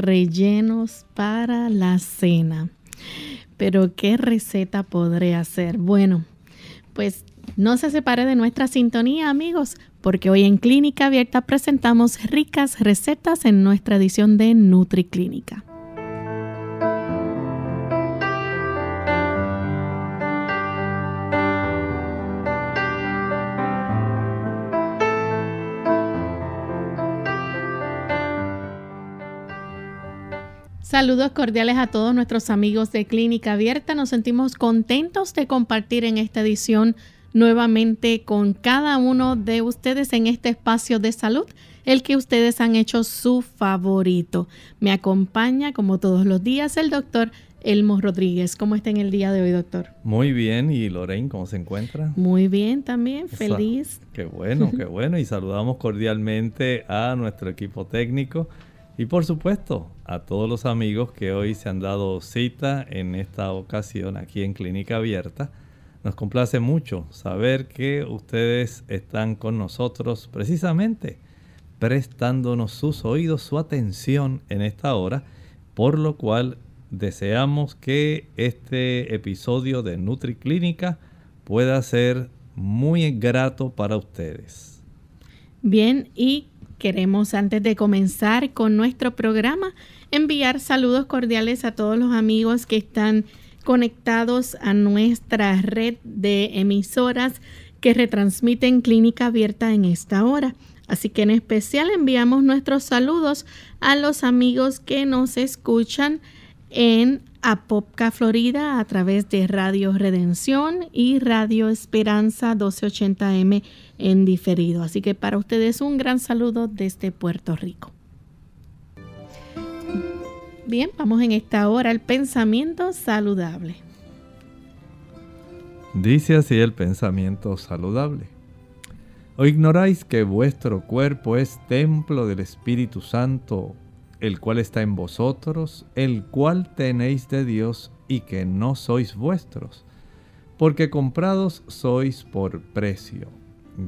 Rellenos para la cena. Pero ¿qué receta podré hacer? Bueno, pues no se separe de nuestra sintonía, amigos, porque hoy en Clínica Abierta presentamos ricas recetas en nuestra edición de NutriClínica. Saludos cordiales a todos nuestros amigos de Clínica Abierta. Nos sentimos contentos de compartir en esta edición nuevamente con cada uno de ustedes en este espacio de salud, el que ustedes han hecho su favorito. Me acompaña, como todos los días, el doctor Elmo Rodríguez. ¿Cómo está en el día de hoy, doctor? Muy bien. ¿Y Lorraine, cómo se encuentra? Muy bien también, feliz. Qué bueno, qué bueno. Y saludamos cordialmente a nuestro equipo técnico y por supuesto, a todos los amigos que hoy se han dado cita en esta ocasión aquí en Clínica Abierta, nos complace mucho saber que ustedes están con nosotros precisamente prestándonos sus oídos, su atención en esta hora, por lo cual deseamos que este episodio de NutriClínica pueda ser muy grato para ustedes. Bien, y Queremos antes de comenzar con nuestro programa enviar saludos cordiales a todos los amigos que están conectados a nuestra red de emisoras que retransmiten Clínica Abierta en esta hora. Así que en especial enviamos nuestros saludos a los amigos que nos escuchan en Apopka, Florida, a través de Radio Redención y Radio Esperanza 1280M en diferido. Así que para ustedes un gran saludo desde Puerto Rico. Bien, vamos en esta hora al pensamiento saludable. Dice así el pensamiento saludable. ¿O ignoráis que vuestro cuerpo es templo del Espíritu Santo, el cual está en vosotros, el cual tenéis de Dios y que no sois vuestros? Porque comprados sois por precio.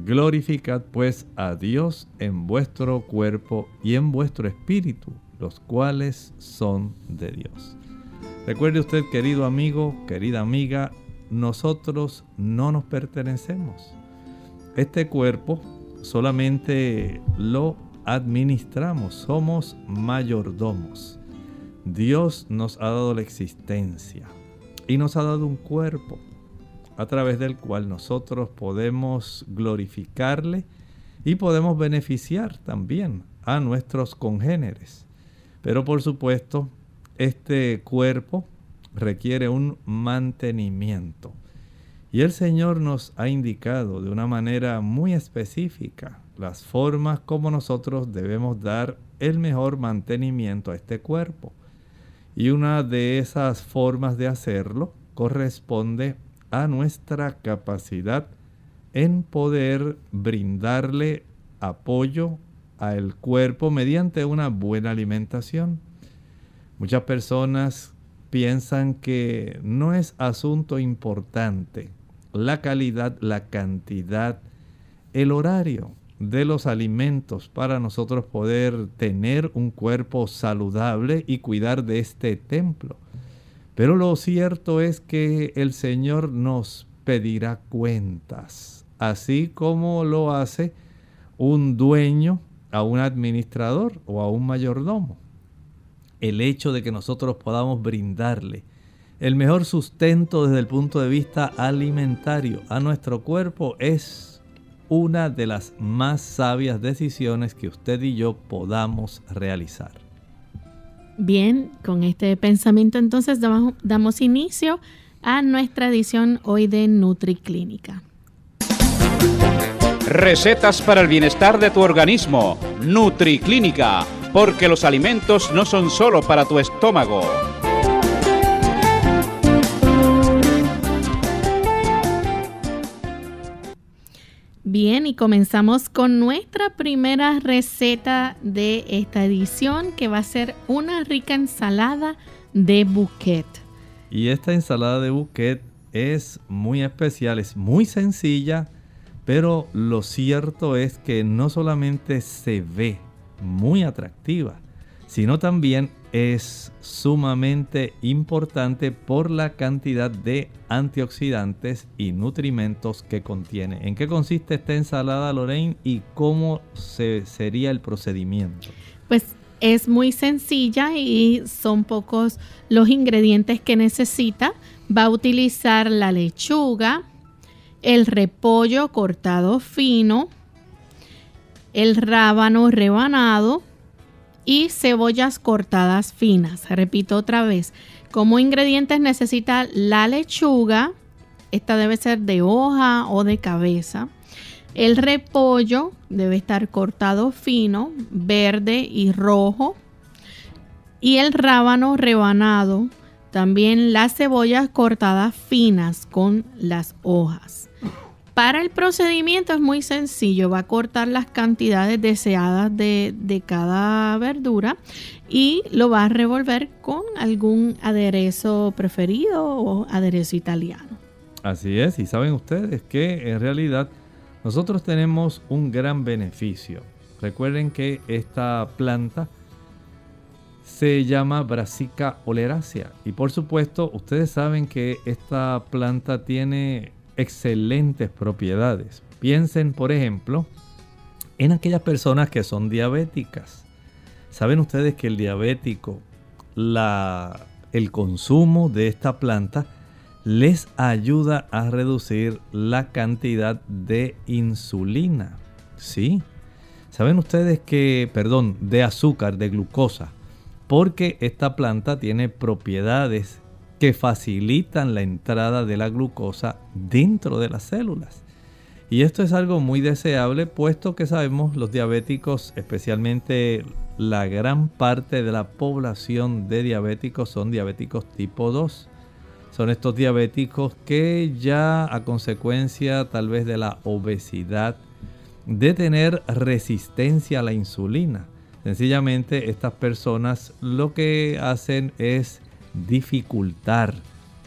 Glorificad pues a Dios en vuestro cuerpo y en vuestro espíritu, los cuales son de Dios. Recuerde usted, querido amigo, querida amiga, nosotros no nos pertenecemos. Este cuerpo solamente lo administramos, somos mayordomos. Dios nos ha dado la existencia y nos ha dado un cuerpo a través del cual nosotros podemos glorificarle y podemos beneficiar también a nuestros congéneres. Pero por supuesto, este cuerpo requiere un mantenimiento. Y el Señor nos ha indicado de una manera muy específica las formas como nosotros debemos dar el mejor mantenimiento a este cuerpo. Y una de esas formas de hacerlo corresponde a nuestra capacidad en poder brindarle apoyo al cuerpo mediante una buena alimentación. Muchas personas piensan que no es asunto importante la calidad, la cantidad, el horario de los alimentos para nosotros poder tener un cuerpo saludable y cuidar de este templo. Pero lo cierto es que el Señor nos pedirá cuentas, así como lo hace un dueño a un administrador o a un mayordomo. el hecho de que nosotros podamos brindarle el mejor sustento desde el punto de vista alimentario a nuestro cuerpo es una de las más sabias decisiones que usted y yo podamos realizar. Bien, con este pensamiento entonces damos, damos inicio a nuestra edición hoy de NutriClínica. Recetas para el bienestar de tu organismo. NutriClínica, porque los alimentos no son solo para tu estómago. Bien, y comenzamos con nuestra primera receta de esta edición, que va a ser una rica ensalada de bouquet. Y esta ensalada de bouquet es muy especial, es muy sencilla, pero lo cierto es que no solamente se ve muy atractiva, sino también es sumamente importante por la cantidad de antioxidantes y nutrimentos que contiene. ¿En qué consiste esta ensalada, Lorraine, y cómo se, sería el procedimiento? Pues es muy sencilla y son pocos los ingredientes que necesita. Va a utilizar la lechuga, el repollo cortado fino, el rábano rebanado, y cebollas cortadas finas. Repito otra vez, como ingredientes necesita la lechuga, esta debe ser de hoja o de cabeza. El repollo debe estar cortado fino, verde y rojo. Y el rábano rebanado, también las cebollas cortadas finas con las hojas. Para el procedimiento es muy sencillo, va a cortar las cantidades deseadas de, cada verdura y lo va a revolver con algún aderezo preferido o aderezo italiano. Así es, y saben ustedes que en realidad nosotros tenemos un gran beneficio. Recuerden que esta planta se llama Brassica oleracea y por supuesto ustedes saben que esta planta tiene excelentes propiedades. Piensen, por ejemplo, en aquellas personas que son diabéticas. ¿Saben ustedes que el diabético, el consumo de esta planta les ayuda a reducir la cantidad de insulina? Sí. ¿Saben ustedes que, perdón, de azúcar, de glucosa? Porque esta planta tiene propiedades que facilitan la entrada de la glucosa dentro de las células. Y esto es algo muy deseable puesto que sabemos los diabéticos, especialmente la gran parte de la población de diabéticos son diabéticos tipo 2. Son estos diabéticos que ya a consecuencia tal vez de la obesidad, de tener resistencia a la insulina. Sencillamente estas personas lo que hacen es dificultar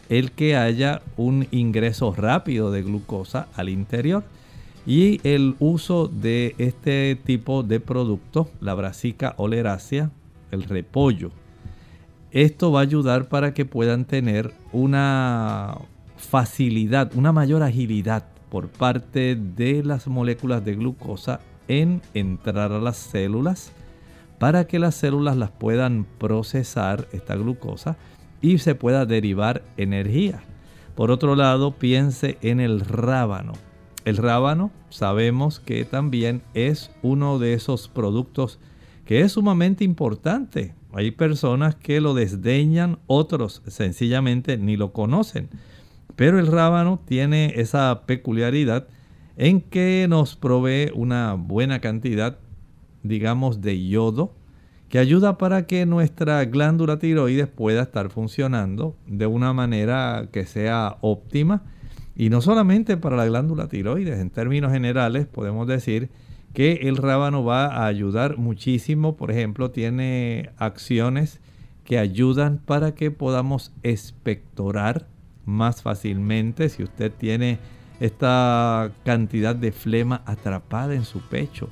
el que haya un ingreso rápido de glucosa al interior. Y el uso de este tipo de producto, la brasica oleracea, el repollo, esto va a ayudar para que puedan tener una facilidad, una mayor agilidad por parte de las moléculas de glucosa en entrar a las células para que las células las puedan procesar esta glucosa y se pueda derivar energía. Por otro lado, piense en el rábano. El rábano sabemos que también es uno de esos productos que es sumamente importante. Hay personas que lo desdeñan, otros sencillamente ni lo conocen. Pero el rábano tiene esa peculiaridad en que nos provee una buena cantidad, digamos, de yodo, que ayuda para que nuestra glándula tiroides pueda estar funcionando de una manera que sea óptima. Y no solamente para la glándula tiroides, en términos generales podemos decir que el rábano va a ayudar muchísimo. Por ejemplo, tiene acciones que ayudan para que podamos expectorar más fácilmente. Si usted tiene esta cantidad de flema atrapada en su pecho,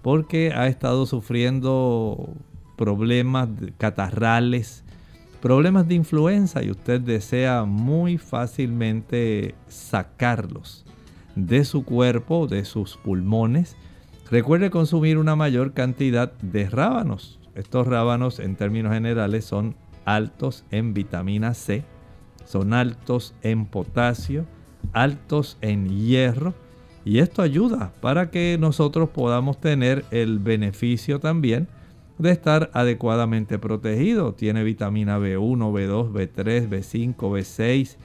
porque ha estado sufriendo problemas catarrales, problemas de influenza y usted desea muy fácilmente sacarlos de su cuerpo, de sus pulmones, recuerde consumir una mayor cantidad de rábanos. Estos rábanos en términos generales son altos en vitamina C, son altos en potasio, altos en hierro y esto ayuda para que nosotros podamos tener el beneficio también de estar adecuadamente protegido. Tiene vitamina B1, B2, B3, B5, B6,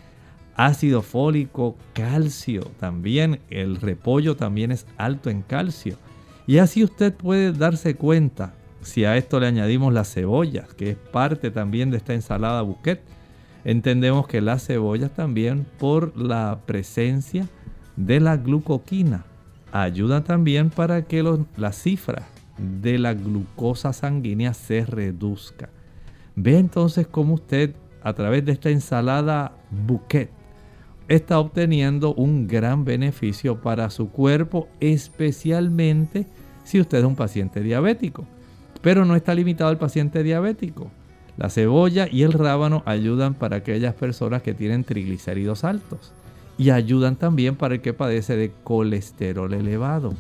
ácido fólico, calcio también. El repollo también es alto en calcio. Y así usted puede darse cuenta, si a esto le añadimos las cebollas, que es parte también de esta ensalada bouquet, entendemos que las cebollas también por la presencia de la glucoquina ayudan también para que las cifras de la glucosa sanguínea se reduzca. Ve entonces cómo usted a través de esta ensalada bouquet está obteniendo un gran beneficio para su cuerpo, especialmente si usted es un paciente diabético. Pero no está limitado al paciente diabético. La cebolla y el rábano ayudan para aquellas personas que tienen triglicéridos altos y ayudan también para el que padece de colesterol elevado.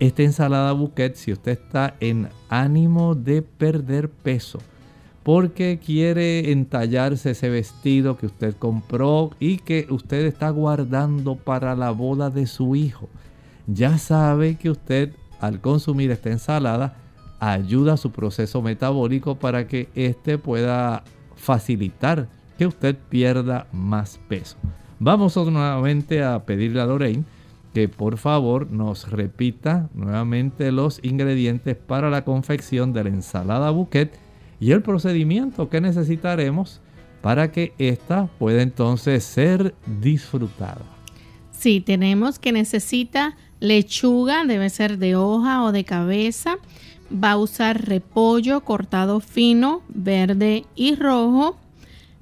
Esta ensalada bouquet, si usted está en ánimo de perder peso, porque quiere entallarse ese vestido que usted compró y que usted está guardando para la boda de su hijo, ya sabe que usted al consumir esta ensalada ayuda a su proceso metabólico para que éste pueda facilitar que usted pierda más peso. Vamos nuevamente a pedirle a Lorraine que por favor nos repita nuevamente los ingredientes para la confección de la ensalada bouquet y el procedimiento que necesitaremos para que ésta pueda entonces ser disfrutada. Sí, tenemos que necesita lechuga, debe ser de hoja o de cabeza. Va a usar repollo cortado fino, verde y rojo.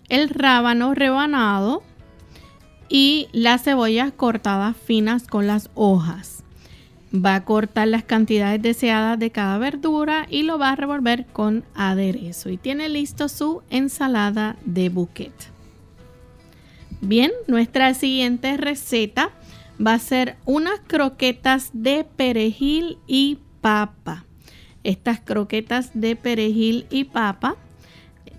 El rábano rebanado, y las cebollas cortadas finas con las hojas. Va a cortar las cantidades deseadas de cada verdura y lo va a revolver con aderezo. Y tiene listo su ensalada de bouquet. Bien, nuestra siguiente receta va a ser unas croquetas de perejil y papa. Estas croquetas de perejil y papa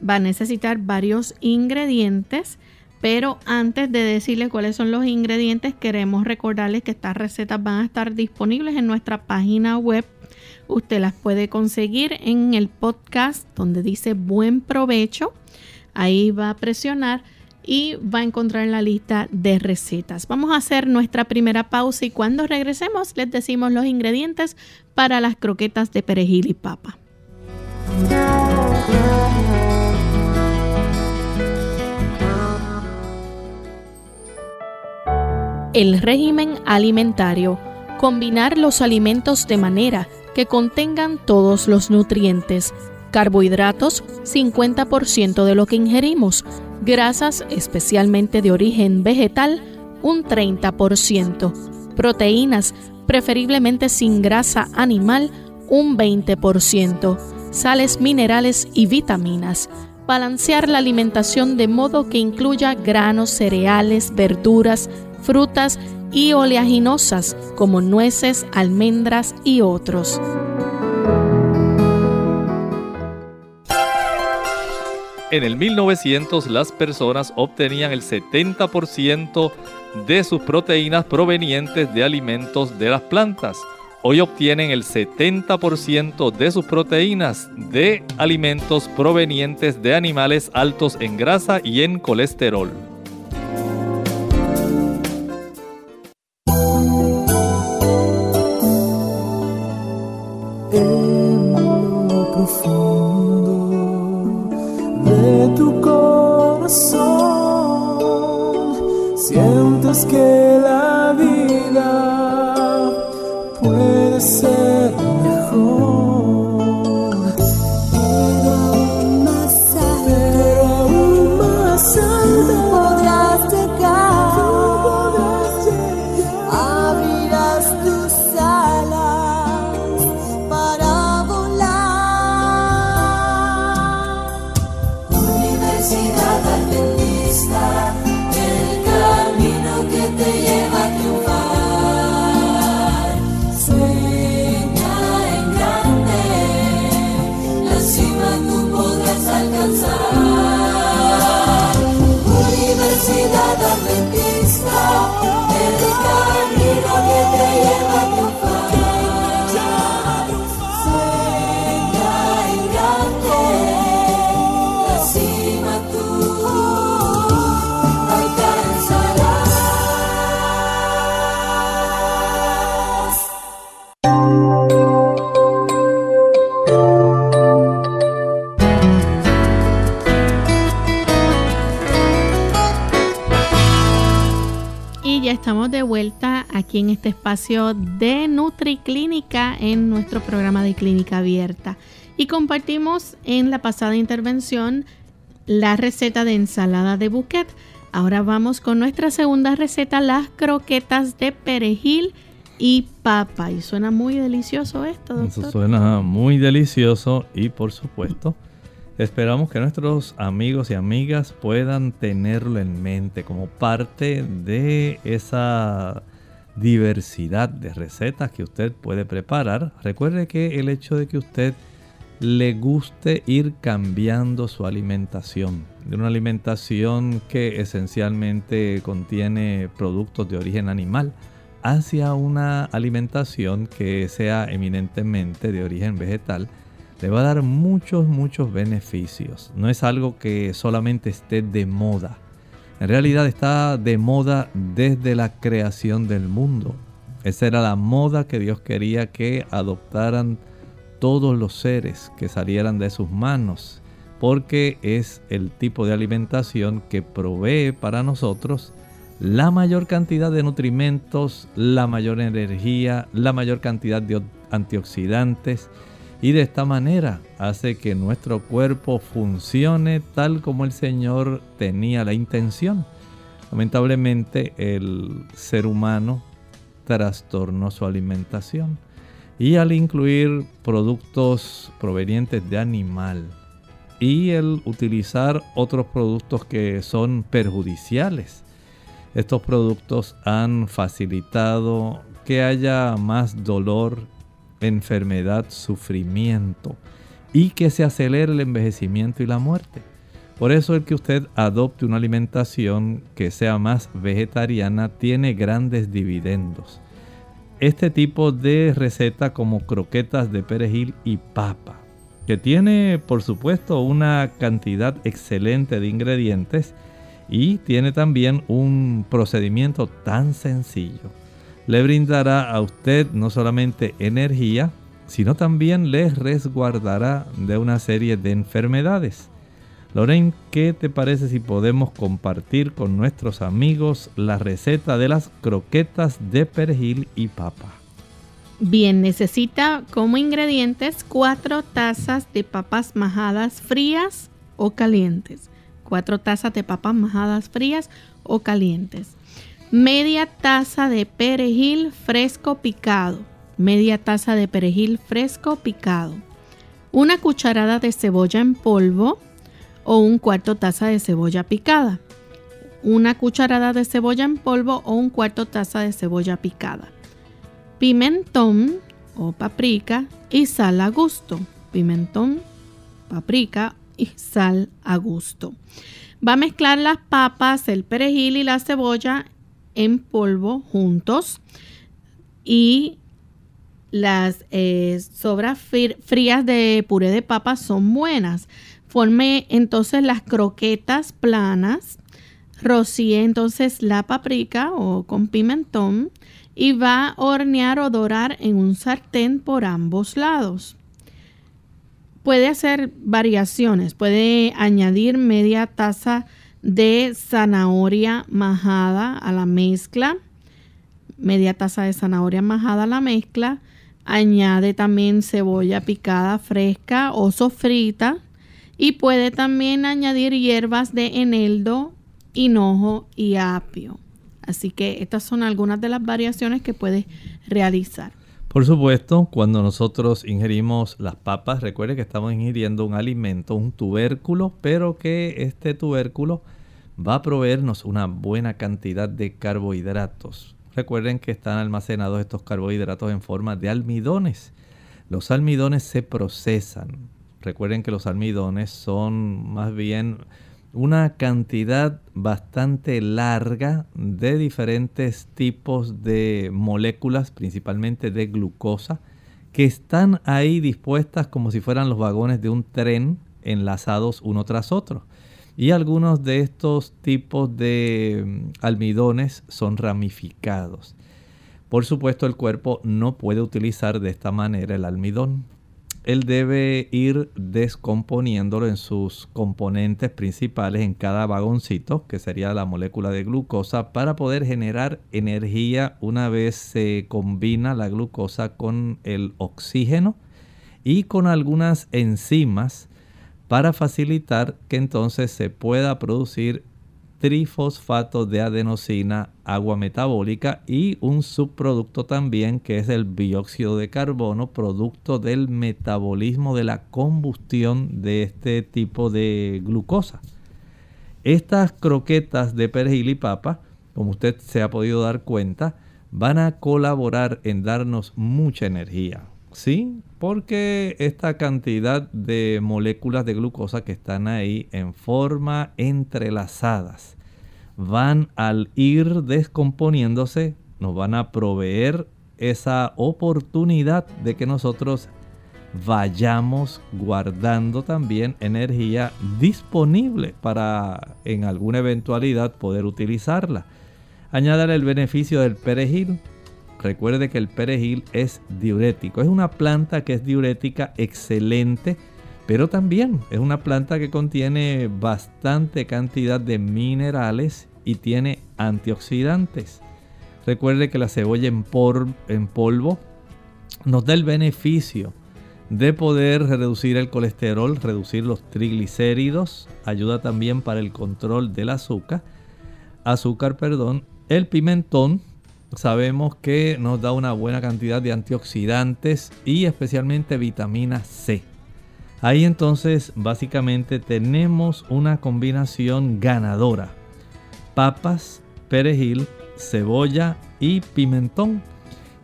va a necesitar varios ingredientes pero antes de decirles cuáles son los ingredientes, queremos recordarles que estas recetas van a estar disponibles en nuestra página web. Usted las puede conseguir en el podcast donde dice buen provecho. Ahí va a presionar y va a encontrar la lista de recetas. Vamos a hacer nuestra primera pausa y cuando regresemos les decimos los ingredientes para las croquetas de perejil y papa. El régimen alimentario. Combinar los alimentos de manera que contengan todos los nutrientes. Carbohidratos, 50% de lo que ingerimos. Grasas, especialmente de origen vegetal, un 30%. Proteínas, preferiblemente sin grasa animal, un 20%. Sales minerales y vitaminas. Balancear la alimentación de modo que incluya granos, cereales, verduras, frutas y oleaginosas como nueces, almendras y otros. En el 1900 las personas obtenían el 70% de sus proteínas provenientes de alimentos de las plantas. Hoy obtienen el 70% de sus proteínas de alimentos provenientes de animales altos en grasa y en colesterol. Grande, la aquí en este espacio de NutriClínica en nuestro programa de Clínica Abierta. Y compartimos en la pasada intervención la receta de ensalada de bouquet. Ahora vamos con nuestra segunda receta, las croquetas de perejil y papa. Y suena muy delicioso esto, doctor. Eso suena muy delicioso y por supuesto esperamos que nuestros amigos y amigas puedan tenerlo en mente como parte de esa diversidad de recetas que usted puede preparar. Recuerde que el hecho de que usted le guste ir cambiando su alimentación, de una alimentación que esencialmente contiene productos de origen animal, hacia una alimentación que sea eminentemente de origen vegetal, le va a dar muchos, muchos beneficios. No es algo que solamente esté de moda en realidad está de moda desde la creación del mundo. Esa era la moda que Dios quería que adoptaran todos los seres que salieran de sus manos, porque es el tipo de alimentación que provee para nosotros la mayor cantidad de nutrimentos, la mayor energía, la mayor cantidad de antioxidantes y de esta manera hace que nuestro cuerpo funcione tal como el Señor tenía la intención. Lamentablemente el ser humano trastornó su alimentación y al incluir productos provenientes de animal y el utilizar otros productos que son perjudiciales. Estos productos han facilitado que haya más dolor, enfermedad, sufrimiento y que se acelere el envejecimiento y la muerte. Por eso el que usted adopte una alimentación que sea más vegetariana tiene grandes dividendos. Este tipo de receta como croquetas de perejil y papa, que tiene por supuesto una cantidad excelente de ingredientes y tiene también un procedimiento tan sencillo le brindará a usted no solamente energía, sino también le resguardará de una serie de enfermedades. Lorraine, ¿qué te parece si podemos compartir con nuestros amigos la receta de las croquetas de perejil y papa? Bien, necesita como ingredientes cuatro tazas de papas majadas frías o calientes. Cuatro tazas de papas majadas frías o calientes media taza de perejil fresco picado, media taza de perejil fresco picado, una cucharada de cebolla en polvo o un cuarto taza de cebolla picada, una cucharada de cebolla en polvo o un cuarto taza de cebolla picada, pimentón o paprika y sal a gusto, pimentón, paprika y sal a gusto. Va a mezclar las papas, el perejil y la cebolla en polvo juntos y las eh, sobras frías de puré de papa son buenas. Forme entonces las croquetas planas, rocíe entonces la paprika o con pimentón y va a hornear o dorar en un sartén por ambos lados. Puede hacer variaciones, puede añadir media taza zanahoria majada a la mezcla, media taza de zanahoria majada a la mezcla, añade también cebolla picada fresca o sofrita y puede también añadir hierbas de eneldo, hinojo y apio. Así que estas son algunas de las variaciones que puedes realizar. Por supuesto, cuando nosotros ingerimos las papas, recuerde que estamos ingiriendo un alimento, un tubérculo, pero que este tubérculo va a proveernos una buena cantidad de carbohidratos. Recuerden que están almacenados estos carbohidratos en forma de almidones. Los almidones se procesan. Recuerden que los almidones son más bien una cantidad bastante larga de diferentes tipos de moléculas, principalmente de glucosa, que están ahí dispuestas como si fueran los vagones de un tren enlazados uno tras otro. Y algunos de estos tipos de mm, almidones son ramificados. Por supuesto, el cuerpo no puede utilizar de esta manera el almidón él debe ir descomponiéndolo en sus componentes principales en cada vagoncito, que sería la molécula de glucosa, para poder generar energía una vez se combina la glucosa con el oxígeno y con algunas enzimas para facilitar que entonces se pueda producir trifosfato de adenosina, agua metabólica y un subproducto también que es el dióxido de carbono, producto del metabolismo de la combustión de este tipo de glucosa. Estas croquetas de perejil y papa, como usted se ha podido dar cuenta, van a colaborar en darnos mucha energía. ¿Sí? Porque esta cantidad de moléculas de glucosa que están ahí en forma entrelazadas van al ir descomponiéndose, nos van a proveer esa oportunidad de que nosotros vayamos guardando también energía disponible para en alguna eventualidad poder utilizarla. Añadir el beneficio del perejil Recuerde que el perejil es diurético. Es una planta que es diurética excelente, pero también es una planta que contiene bastante cantidad de minerales y tiene antioxidantes. Recuerde que la cebolla en, polvo nos da el beneficio de poder reducir el colesterol, reducir los triglicéridos, ayuda también para el control del azúcar, azúcar, perdón. El pimentón sabemos que nos da una buena cantidad de antioxidantes y especialmente vitamina C. Ahí entonces básicamente tenemos una combinación ganadora. Papas, perejil, cebolla y pimentón.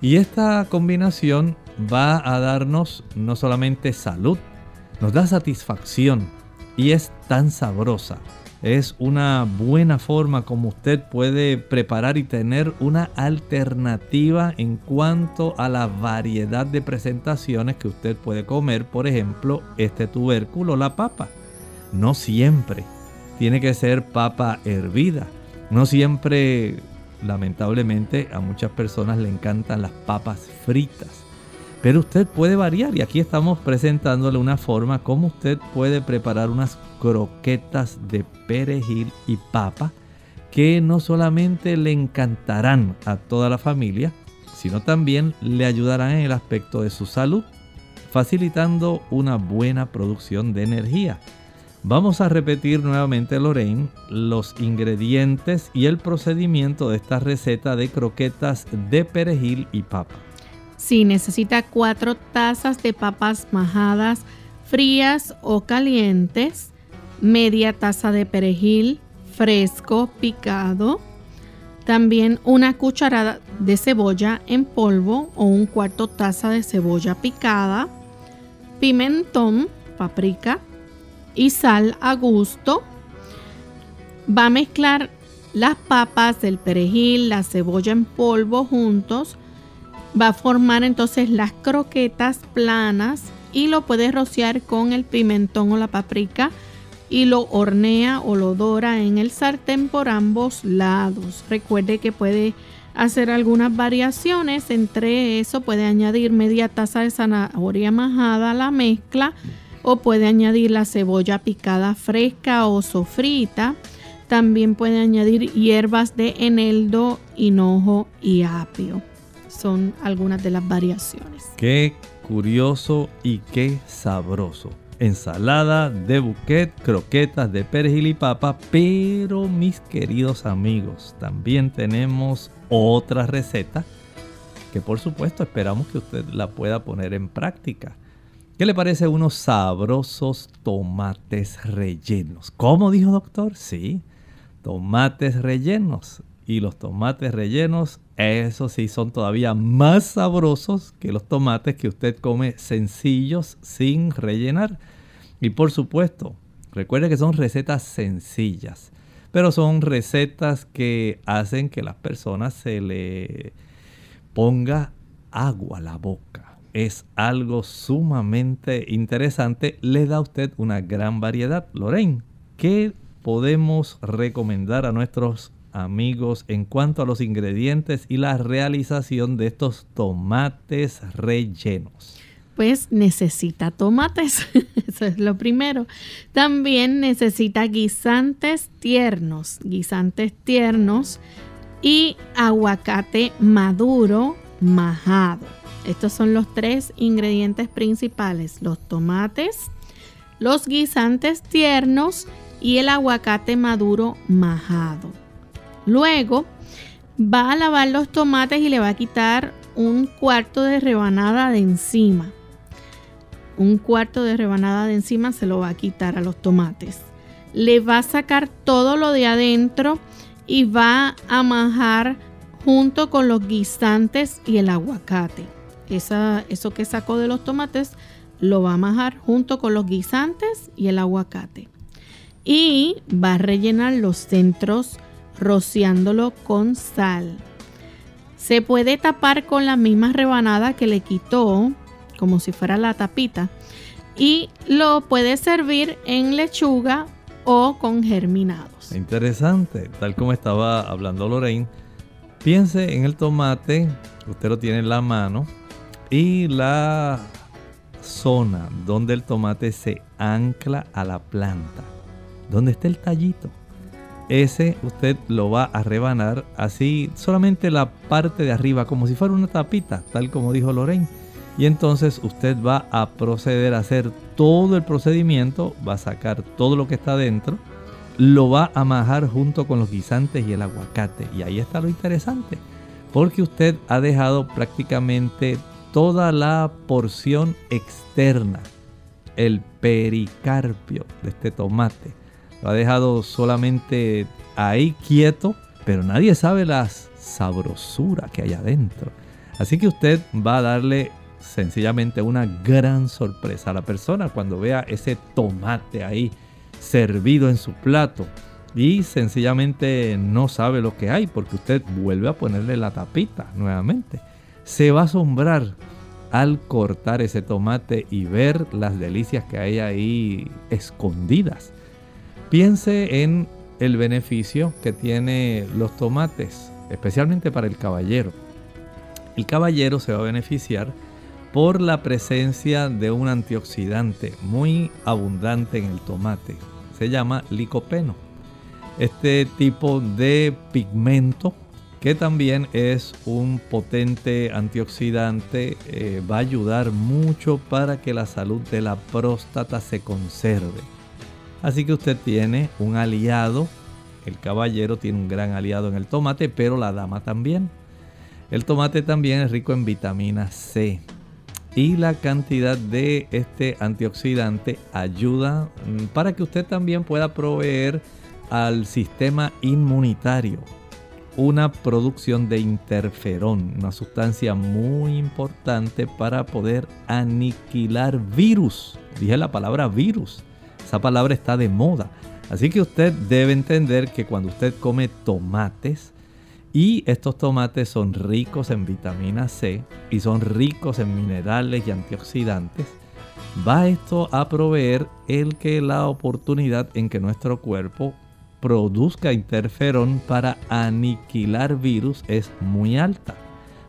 Y esta combinación va a darnos no solamente salud, nos da satisfacción y es tan sabrosa es una buena forma como usted puede preparar y tener una alternativa en cuanto a la variedad de presentaciones que usted puede comer. Por ejemplo, este tubérculo, la papa. No siempre tiene que ser papa hervida. No siempre, lamentablemente, a muchas personas le encantan las papas fritas. Pero usted puede variar y aquí estamos presentándole una forma como usted puede preparar unas croquetas de perejil y papa que no solamente le encantarán a toda la familia, sino también le ayudarán en el aspecto de su salud, facilitando una buena producción de energía. Vamos a repetir nuevamente, Lorraine, los ingredientes y el procedimiento de esta receta de croquetas de perejil y papa. Si necesita cuatro tazas de papas majadas frías o calientes, media taza de perejil fresco picado, también una cucharada de cebolla en polvo o un cuarto taza de cebolla picada, pimentón, paprika y sal a gusto. Va a mezclar las papas, el perejil, la cebolla en polvo juntos va a formar entonces las croquetas planas y lo puede rociar con el pimentón o la paprika y lo hornea o lo dora en el sartén por ambos lados. Recuerde que puede hacer algunas variaciones, entre eso puede añadir media taza de zanahoria majada a la mezcla o puede añadir la cebolla picada fresca o sofrita. También puede añadir hierbas de eneldo, hinojo y apio son algunas de las variaciones. Qué curioso y qué sabroso. Ensalada de buquet, croquetas de perejil y papa, pero mis queridos amigos, también tenemos otra receta que por supuesto esperamos que usted la pueda poner en práctica. ¿Qué le parece unos sabrosos tomates rellenos? ¿Cómo dijo doctor? Sí, tomates rellenos. Y los tomates rellenos esos sí son todavía más sabrosos que los tomates que usted come sencillos sin rellenar. Y por supuesto, Recuerde que son recetas sencillas, pero son recetas que hacen que las personas se le ponga agua a la boca. Es algo sumamente interesante. Le da a usted una gran variedad. Lorraine, ¿qué podemos recomendar a nuestros amigos en cuanto a los ingredientes y la realización de estos tomates rellenos? pues necesita tomates, eso es lo primero. También necesita guisantes tiernos, guisantes tiernos y aguacate maduro majado. Estos son los tres ingredientes principales, los tomates, los guisantes tiernos y el aguacate maduro majado. Luego va a lavar los tomates y le va a quitar un cuarto de rebanada de encima un cuarto de rebanada de encima se lo va a quitar a los tomates. Le va a sacar todo lo de adentro y va a majar junto con los guisantes y el aguacate. eso que sacó de los tomates lo va a majar junto con los guisantes y el aguacate. Y va a rellenar los centros rociándolo con sal. Se puede tapar con la misma rebanada que le quitó como si fuera la tapita y lo puede servir en lechuga o con germinados. Interesante, tal como estaba hablando Lorraine. Piense en el tomate, usted lo tiene en la mano y la zona donde el tomate se ancla a la planta, donde está el tallito. Ese usted lo va a rebanar así, solamente la parte de arriba, como si fuera una tapita, tal como dijo Lorraine y entonces usted va a proceder a hacer todo el procedimiento, va a sacar todo lo que está dentro, lo va a majar junto con los guisantes y el aguacate. Y ahí está lo interesante, porque usted ha dejado prácticamente toda la porción externa, el pericarpio de este tomate. Lo ha dejado solamente ahí quieto, pero nadie sabe la sabrosura que hay adentro. Así que usted va a darle sencillamente una gran sorpresa a la persona cuando vea ese tomate ahí servido en su plato y sencillamente no sabe lo que hay porque usted vuelve a ponerle la tapita nuevamente. Se va a asombrar al cortar ese tomate y ver las delicias que hay ahí escondidas. Piense en el beneficio que tiene los tomates, especialmente para el caballero. El caballero se va a beneficiar por la presencia de un antioxidante muy abundante en el tomate. Se llama licopeno. Este tipo de pigmento que también es un potente antioxidante, eh, va a ayudar mucho para que la salud de la próstata se conserve. Así que usted tiene un aliado, el caballero tiene un gran aliado en el tomate, pero la dama también. El tomate también es rico en vitamina C y la cantidad de este antioxidante ayuda mm, para que usted también pueda proveer al sistema inmunitario una producción de interferón, una sustancia muy importante para poder aniquilar virus. Dije la palabra virus, esa palabra está de moda. Así que usted debe entender que cuando usted come tomates, y estos tomates son ricos en vitamina C y son ricos en minerales y antioxidantes. Va esto a proveer el que la oportunidad en que nuestro cuerpo produzca interferón para aniquilar virus es muy alta.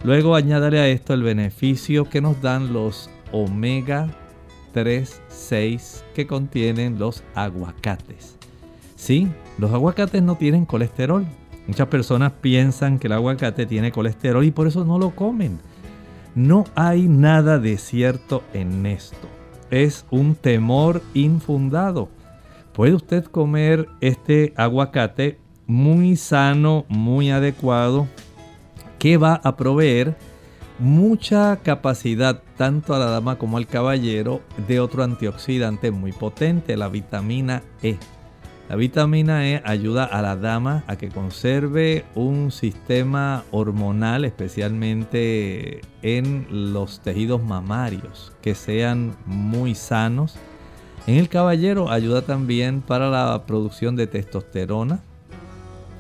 Luego añádale a esto el beneficio que nos dan los omega 3, 6 que contienen los aguacates. Sí, los aguacates no tienen colesterol, Muchas personas piensan que el aguacate tiene colesterol y por eso no lo comen. No hay nada de cierto en esto. Es un temor infundado. Puede usted comer este aguacate muy sano, muy adecuado, que va a proveer mucha capacidad tanto a la dama como al caballero de otro antioxidante muy potente, la vitamina E. La vitamina E ayuda a la dama a que conserve un sistema hormonal, especialmente en los tejidos mamarios, que sean muy sanos. En el caballero ayuda también para la producción de testosterona,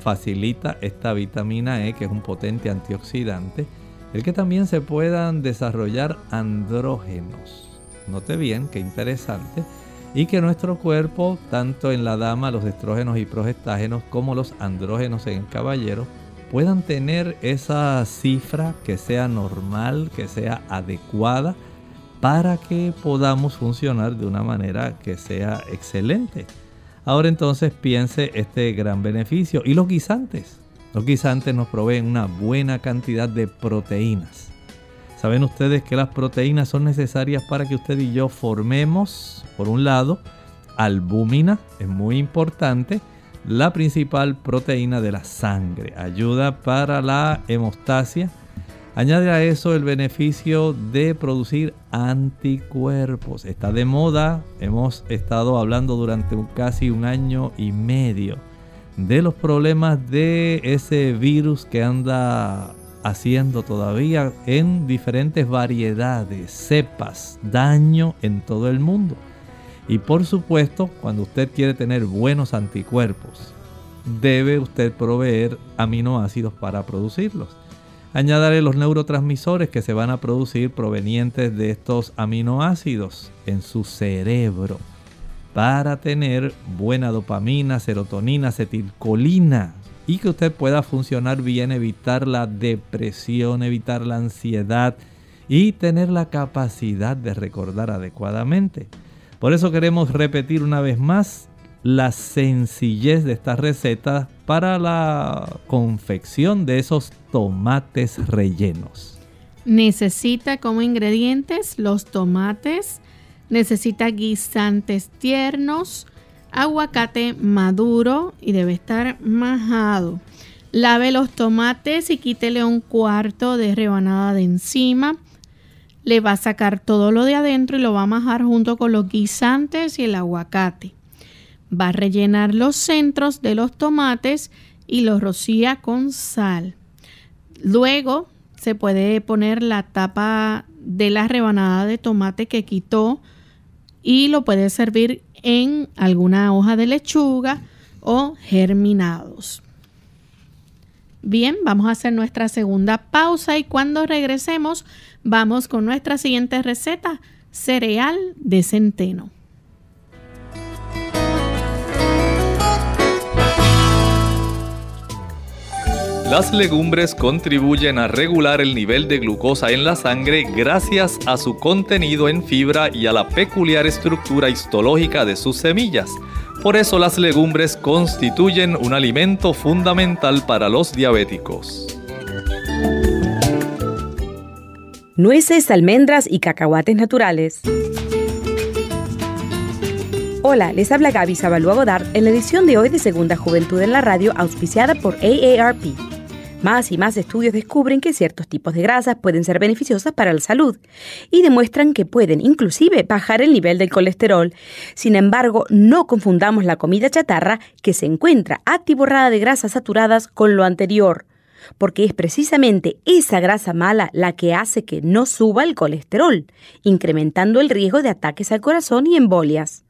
facilita esta vitamina E que es un potente antioxidante, el que también se puedan desarrollar andrógenos. Note bien, qué interesante. Y que nuestro cuerpo, tanto en la dama, los estrógenos y progestágenos, como los andrógenos en el caballero, puedan tener esa cifra que sea normal, que sea adecuada para que podamos funcionar de una manera que sea excelente. Ahora entonces piense este gran beneficio. Y los guisantes. Los guisantes nos proveen una buena cantidad de proteínas. Saben ustedes que las proteínas son necesarias para que usted y yo formemos, por un lado, albúmina, es muy importante, la principal proteína de la sangre. Ayuda para la hemostasia, Añade a eso el beneficio de producir anticuerpos. Está de moda, hemos estado hablando durante casi un año y medio de los problemas de ese virus que anda haciendo todavía en diferentes variedades, cepas, daño en todo el mundo. Y por supuesto, cuando usted quiere tener buenos anticuerpos, debe usted proveer aminoácidos para producirlos. Añadiré los neurotransmisores que se van a producir provenientes de estos aminoácidos en su cerebro para tener buena dopamina, serotonina, acetilcolina y que usted pueda funcionar bien, evitar la depresión, evitar la ansiedad y tener la capacidad de recordar adecuadamente. Por eso queremos repetir una vez más la sencillez de esta receta para la confección de esos tomates rellenos. Necesita como ingredientes los tomates, necesita guisantes tiernos, aguacate maduro y debe estar majado. Lave los tomates y quítele un cuarto de rebanada de encima. Le va a sacar todo lo de adentro y lo va a majar junto con los guisantes y el aguacate va a rellenar los centros de los tomates y los rocía con sal. Luego se puede poner la tapa de la rebanada de tomate que quitó y lo puede servir en alguna hoja de lechuga o germinados. Bien, vamos a hacer nuestra segunda pausa y cuando regresemos vamos con nuestra siguiente receta, cereal de centeno. Las legumbres contribuyen a regular el nivel de glucosa en la sangre gracias a su contenido en fibra y a la peculiar estructura histológica de sus semillas. Por eso las legumbres constituyen un alimento fundamental para los diabéticos. Nueces, almendras y cacahuates naturales. Hola, les habla Gaby Zabalúa Godard en la edición de hoy de Segunda Juventud en la Radio auspiciada por AARP. Más y más estudios descubren que ciertos tipos de grasas pueden ser beneficiosas para la salud y demuestran que pueden inclusive bajar el nivel del colesterol. Sin embargo, no confundamos la comida chatarra que se encuentra atiborrada de grasas saturadas con lo anterior porque es precisamente esa grasa mala la que hace que no suba el colesterol, incrementando el riesgo de ataques al corazón y embolias.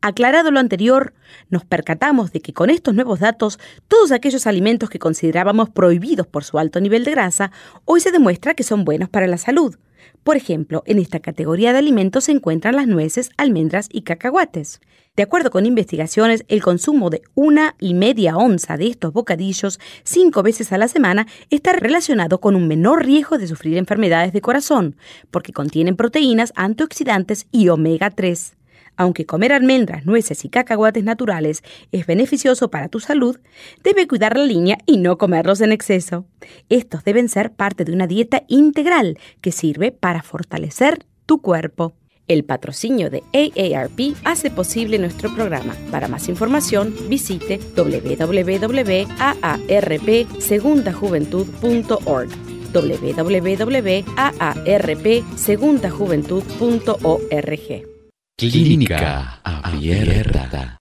Aclarado lo anterior, nos percatamos de que con estos nuevos datos, todos aquellos alimentos que considerábamos prohibidos por su alto nivel de grasa, hoy se demuestra que son buenos para la salud. Por ejemplo, en esta categoría de alimentos se encuentran las nueces, almendras y cacahuates. De acuerdo con investigaciones, el consumo de una y media onza de estos bocadillos cinco veces a la semana está relacionado con un menor riesgo de sufrir enfermedades de corazón, porque contienen proteínas, antioxidantes y omega 3. Aunque comer almendras, nueces y cacahuates naturales es beneficioso para tu salud, debe cuidar la línea y no comerlos en exceso. Estos deben ser parte de una dieta integral que sirve para fortalecer tu cuerpo. El patrocinio de AARP hace posible nuestro programa. Para más información, visite www.aarpsegundajuventud.org www.aarpsegundajuventud.org Clínica Abierta.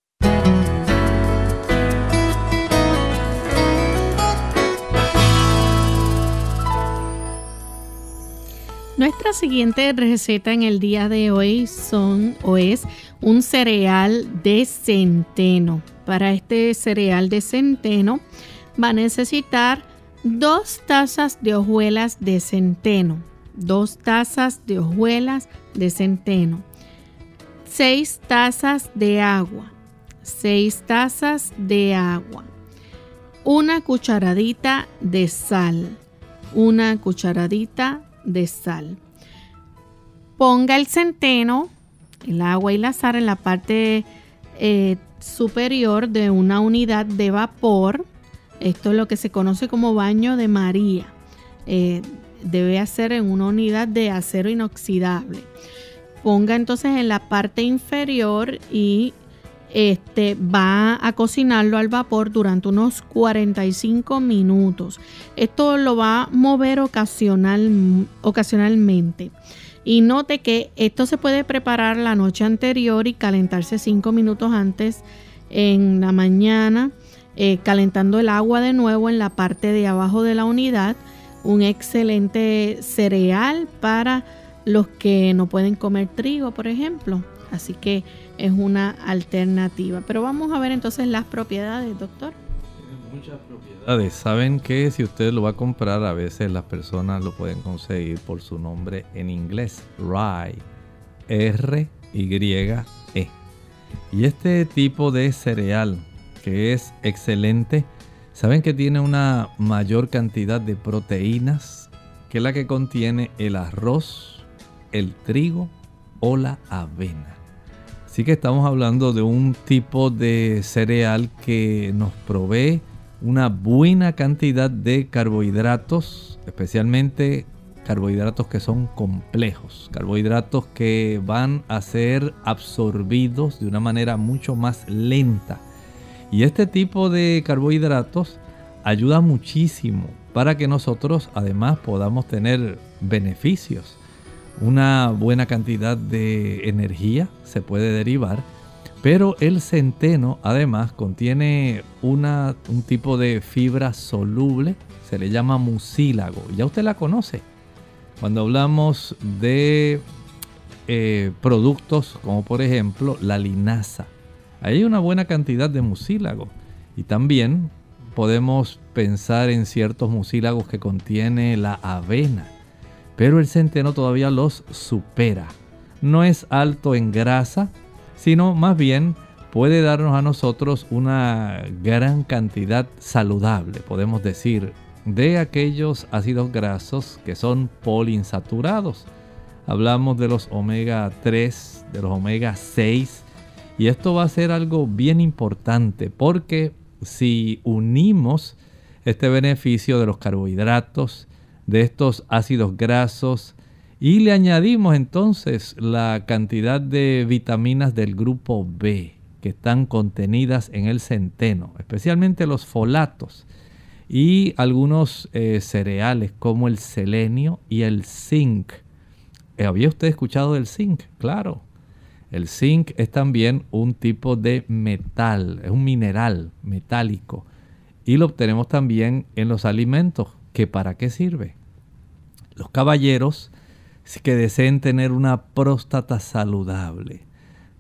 Nuestra siguiente receta en el día de hoy son o es un cereal de centeno. Para este cereal de centeno va a necesitar dos tazas de hojuelas de centeno, dos tazas de hojuelas de centeno, seis tazas de agua, seis tazas de agua, una cucharadita de sal, una cucharadita de sal. Ponga el centeno, el agua y la sal en la parte eh, superior de una unidad de vapor. Esto es lo que se conoce como baño de María. Eh, debe hacer en una unidad de acero inoxidable. Ponga entonces en la parte inferior y este, va a cocinarlo al vapor durante unos 45 minutos. Esto lo va a mover ocasional, ocasionalmente. Y note que esto se puede preparar la noche anterior y calentarse 5 minutos antes en la mañana, eh, calentando el agua de nuevo en la parte de abajo de la unidad. Un excelente cereal para los que no pueden comer trigo, por ejemplo. Así que es una alternativa. Pero vamos a ver entonces las propiedades, doctor. Muchas propiedades. Saben que si usted lo va a comprar, a veces las personas lo pueden conseguir por su nombre en inglés, rye, R Y E. Y este tipo de cereal que es excelente, saben que tiene una mayor cantidad de proteínas que la que contiene el arroz, el trigo o la avena. Así que estamos hablando de un tipo de cereal que nos provee una buena cantidad de carbohidratos, especialmente carbohidratos que son complejos, carbohidratos que van a ser absorbidos de una manera mucho más lenta. Y este tipo de carbohidratos ayuda muchísimo para que nosotros además podamos tener beneficios una buena cantidad de energía se puede derivar, pero el centeno además contiene una, un tipo de fibra soluble, se le llama mucílago, ya usted la conoce. Cuando hablamos de eh, productos como por ejemplo la linaza, hay una buena cantidad de mucílago. Y también podemos pensar en ciertos mucílagos que contiene la avena pero el centeno todavía los supera. No es alto en grasa, sino más bien puede darnos a nosotros una gran cantidad saludable, podemos decir, de aquellos ácidos grasos que son poliinsaturados. Hablamos de los omega 3, de los omega 6, y esto va a ser algo bien importante porque si unimos este beneficio de los carbohidratos, de estos ácidos grasos y le añadimos entonces la cantidad de vitaminas del grupo B que están contenidas en el centeno, especialmente los folatos y algunos eh, cereales como el selenio y el zinc. Eh, ¿Había usted escuchado del zinc? Claro. El zinc es también un tipo de metal, es un mineral metálico y lo obtenemos también en los alimentos que para qué sirve. Los caballeros que deseen tener una próstata saludable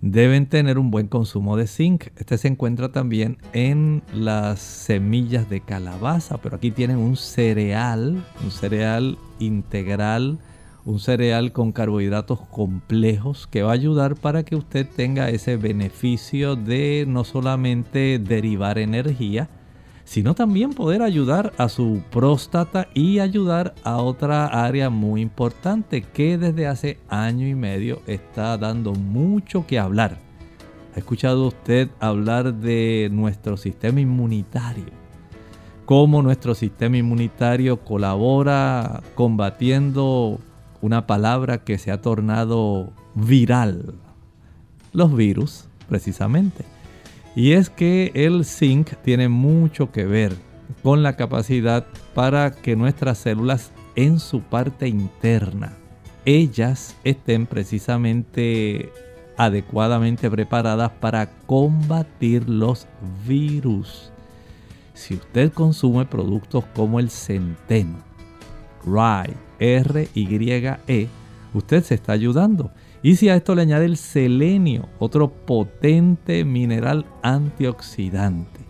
deben tener un buen consumo de zinc. Este se encuentra también en las semillas de calabaza, pero aquí tienen un cereal, un cereal integral, un cereal con carbohidratos complejos que va a ayudar para que usted tenga ese beneficio de no solamente derivar energía, sino también poder ayudar a su próstata y ayudar a otra área muy importante que desde hace año y medio está dando mucho que hablar. ¿Ha escuchado usted hablar de nuestro sistema inmunitario? Cómo nuestro sistema inmunitario colabora combatiendo una palabra que se ha tornado viral. Los virus, precisamente. Y es que el zinc tiene mucho que ver con la capacidad para que nuestras células en su parte interna, ellas estén precisamente adecuadamente preparadas para combatir los virus. Si usted consume productos como el centeno, RYE, R-Y-E, usted se está ayudando. Y si a esto le añade el selenio, otro potente mineral antioxidante,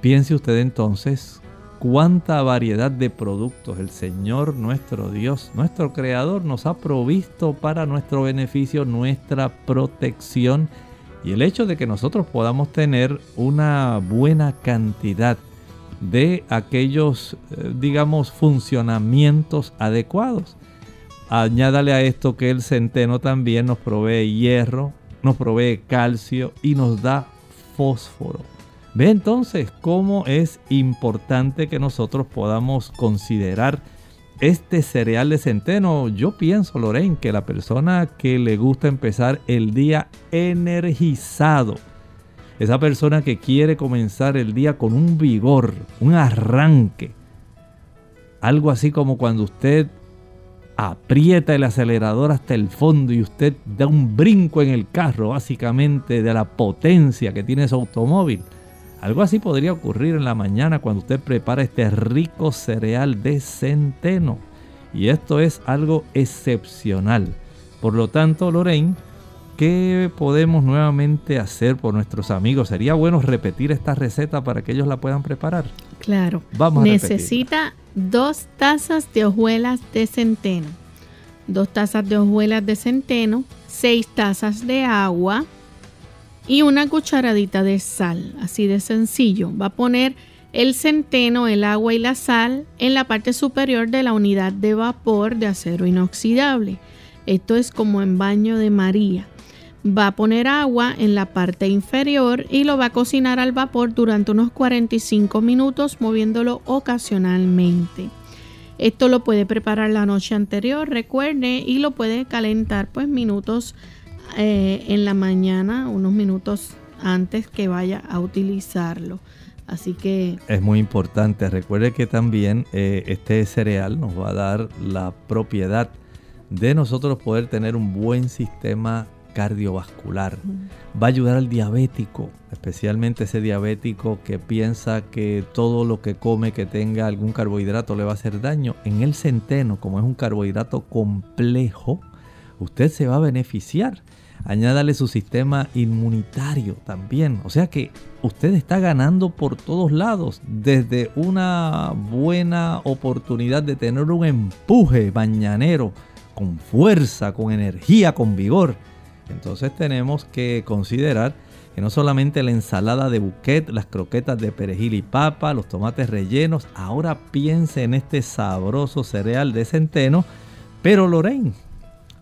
piense usted entonces cuánta variedad de productos el Señor nuestro Dios, nuestro Creador, nos ha provisto para nuestro beneficio, nuestra protección y el hecho de que nosotros podamos tener una buena cantidad de aquellos, eh, digamos, funcionamientos adecuados. Añádale a esto que el centeno también nos provee hierro, nos provee calcio y nos da fósforo. Ve entonces cómo es importante que nosotros podamos considerar este cereal de centeno. Yo pienso, Lorraine, que la persona que le gusta empezar el día energizado, esa persona que quiere comenzar el día con un vigor, un arranque, algo así como cuando usted aprieta el acelerador hasta el fondo y usted da un brinco en el carro, básicamente de la potencia que tiene su automóvil. Algo así podría ocurrir en la mañana cuando usted prepara este rico cereal de centeno. Y esto es algo excepcional. Por lo tanto, Lorraine, ¿qué podemos nuevamente hacer por nuestros amigos? Sería bueno repetir esta receta para que ellos la puedan preparar. Claro. Vamos a Necesita dos tazas de hojuelas de centeno. Dos tazas de hojuelas de centeno, seis tazas de agua, y una cucharadita de sal, así de sencillo. Va a poner el centeno, el agua y la sal en la parte superior de la unidad de vapor de acero inoxidable. Esto es como en baño de María. Va a poner agua en la parte inferior y lo va a cocinar al vapor durante unos 45 minutos moviéndolo ocasionalmente. Esto lo puede preparar la noche anterior, recuerde, y lo puede calentar pues minutos eh, en la mañana, unos minutos antes que vaya a utilizarlo. Así que... Es muy importante. Recuerde que también eh, este cereal nos va a dar la propiedad de nosotros poder tener un buen sistema cardiovascular. Va a ayudar al diabético, especialmente ese diabético que piensa que todo lo que come que tenga algún carbohidrato le va a hacer daño. En el centeno, como es un carbohidrato complejo, usted se va a beneficiar añádale su sistema inmunitario también. O sea que usted está ganando por todos lados, desde una buena oportunidad de tener un empuje mañanero con fuerza, con energía, con vigor. Entonces tenemos que considerar que no solamente la ensalada de buquet, las croquetas de perejil y papa, los tomates rellenos, ahora piense en este sabroso cereal de centeno, pero Lorraine,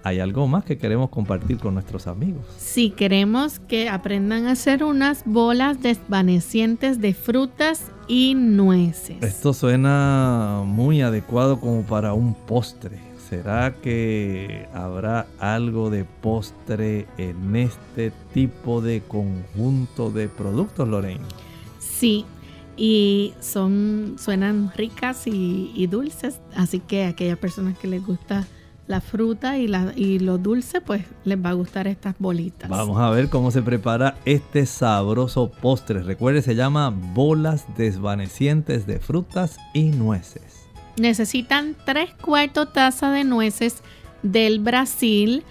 hay algo más que queremos compartir con nuestros amigos. Sí, queremos que aprendan a hacer unas bolas desvanecientes de frutas y nueces. Esto suena muy adecuado como para un postre. ¿Será que habrá algo de postre en este tipo de conjunto de productos, Lorraine? Sí, y son suenan ricas y, y dulces, así que a aquellas personas que les gusta la fruta y, la, y lo dulce, pues les va a gustar estas bolitas. Vamos a ver cómo se prepara este sabroso postre. Recuerde, se llama bolas desvanecientes de frutas y nueces. Necesitan 3 cuartos taza de nueces del Brasil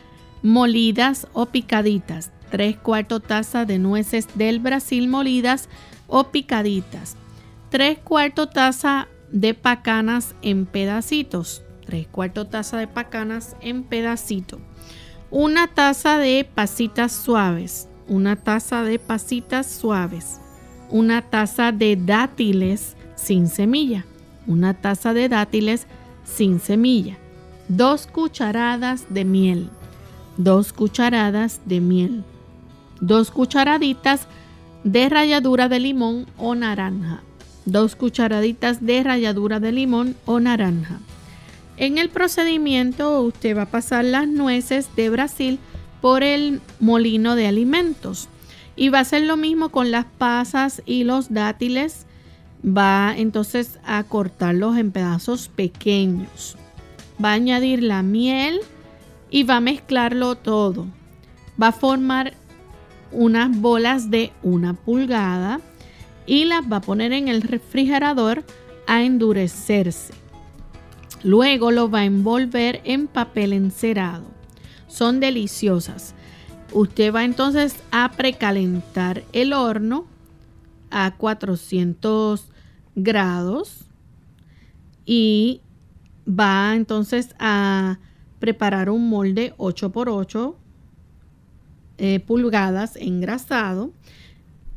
molidas o picaditas. 3 cuartos taza de nueces del Brasil molidas o picaditas. 3 cuartos taza de pacanas en pedacitos 3 cuartos taza de pacanas en pedacito. Una taza de pasitas suaves. Una taza de pasitas suaves. Una taza de dátiles sin semilla. Una taza de dátiles sin semilla. Dos cucharadas de miel. Dos cucharadas de miel. Dos cucharaditas de ralladura de limón o naranja. Dos cucharaditas de ralladura de limón o naranja. En el procedimiento usted va a pasar las nueces de Brasil por el molino de alimentos y va a hacer lo mismo con las pasas y los dátiles. Va entonces a cortarlos en pedazos pequeños. Va a añadir la miel y va a mezclarlo todo. Va a formar unas bolas de una pulgada y las va a poner en el refrigerador a endurecerse. Luego lo va a envolver en papel encerado. Son deliciosas. Usted va entonces a precalentar el horno a 400 grados y va entonces a preparar un molde 8x8 eh, pulgadas engrasado